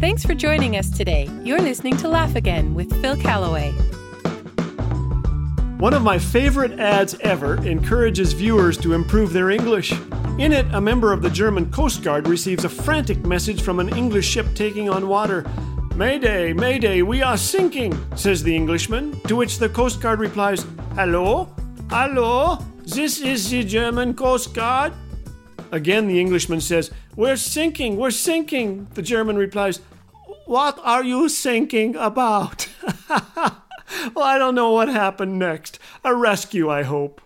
Thanks for joining us today. You're listening to Laugh Again with Phil Callaway. One of my favorite ads ever encourages viewers to improve their English. In it, a member of the German Coast Guard receives a frantic message from an English ship taking on water. Mayday, Mayday, we are sinking, says the Englishman, to which the Coast Guard replies, Hello? Hello? This is the German Coast Guard? Again, the Englishman says, We're sinking, we're sinking. The German replies, What are you thinking about? well, I don't know what happened next. A rescue, I hope.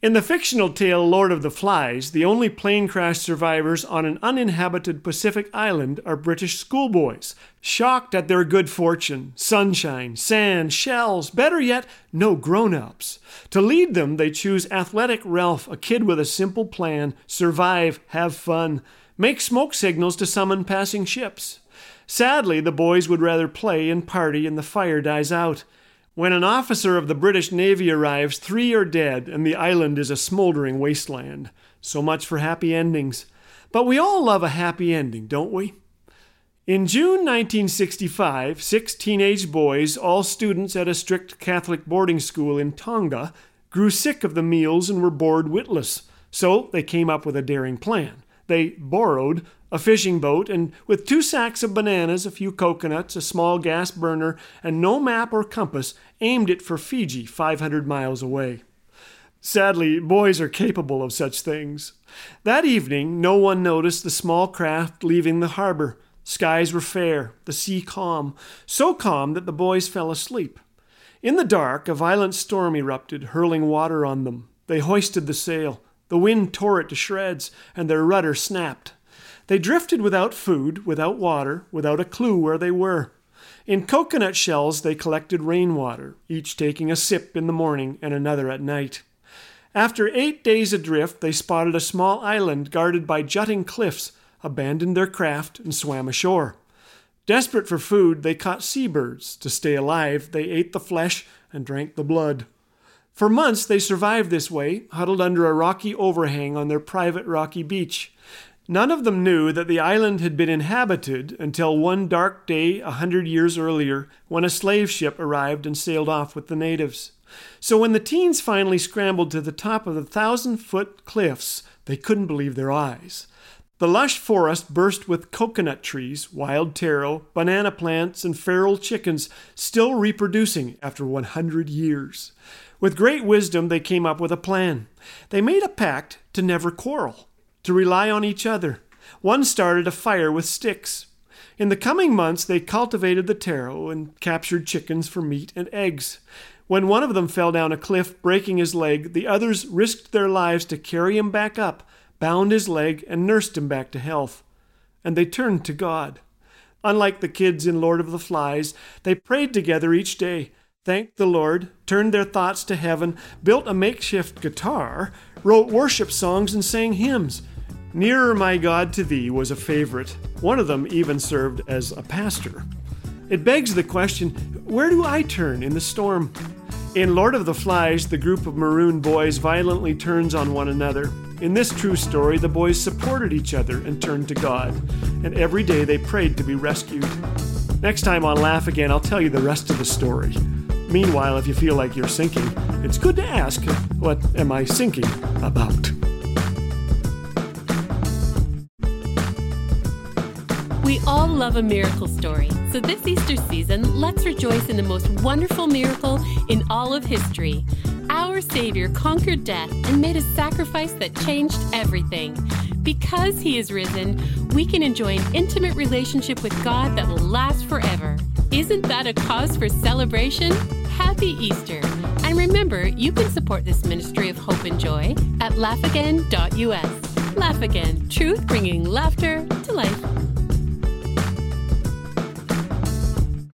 In the fictional tale Lord of the Flies, the only plane crash survivors on an uninhabited Pacific island are British schoolboys, shocked at their good fortune, sunshine, sand, shells, better yet, no grown ups. To lead them, they choose athletic Ralph, a kid with a simple plan survive, have fun, make smoke signals to summon passing ships. Sadly, the boys would rather play and party and the fire dies out. When an officer of the British Navy arrives, three are dead, and the island is a smoldering wasteland. So much for happy endings. But we all love a happy ending, don't we? In June 1965, six teenage boys, all students at a strict Catholic boarding school in Tonga, grew sick of the meals and were bored witless. So they came up with a daring plan. They borrowed a fishing boat, and with two sacks of bananas, a few coconuts, a small gas burner, and no map or compass, aimed it for Fiji, 500 miles away. Sadly, boys are capable of such things. That evening, no one noticed the small craft leaving the harbor. Skies were fair, the sea calm, so calm that the boys fell asleep. In the dark, a violent storm erupted, hurling water on them. They hoisted the sail. The wind tore it to shreds, and their rudder snapped. They drifted without food, without water, without a clue where they were. In coconut shells they collected rainwater, each taking a sip in the morning and another at night. After eight days adrift, they spotted a small island guarded by jutting cliffs, abandoned their craft, and swam ashore. Desperate for food, they caught seabirds. To stay alive, they ate the flesh and drank the blood. For months they survived this way, huddled under a rocky overhang on their private rocky beach. None of them knew that the island had been inhabited until one dark day a hundred years earlier when a slave ship arrived and sailed off with the natives. So when the teens finally scrambled to the top of the thousand foot cliffs, they couldn't believe their eyes. The lush forest burst with coconut trees, wild taro, banana plants, and feral chickens still reproducing after 100 years. With great wisdom, they came up with a plan. They made a pact to never quarrel to rely on each other. One started a fire with sticks. In the coming months, they cultivated the taro and captured chickens for meat and eggs. When one of them fell down a cliff, breaking his leg, the others risked their lives to carry him back up, bound his leg, and nursed him back to health. And they turned to God. Unlike the kids in Lord of the Flies, they prayed together each day, thanked the Lord, turned their thoughts to heaven, built a makeshift guitar, wrote worship songs, and sang hymns. Nearer, my God, to thee was a favorite. One of them even served as a pastor. It begs the question where do I turn in the storm? In Lord of the Flies, the group of maroon boys violently turns on one another. In this true story, the boys supported each other and turned to God, and every day they prayed to be rescued. Next time on Laugh Again, I'll tell you the rest of the story. Meanwhile, if you feel like you're sinking, it's good to ask, What am I sinking about? We all love a miracle story, so this Easter season, let's rejoice in the most wonderful miracle in all of history. Our Savior conquered death and made a sacrifice that changed everything. Because He is risen, we can enjoy an intimate relationship with God that will last forever. Isn't that a cause for celebration? Happy Easter! And remember, you can support this ministry of hope and joy at laughagain.us. Laugh Again, truth bringing laughter to life.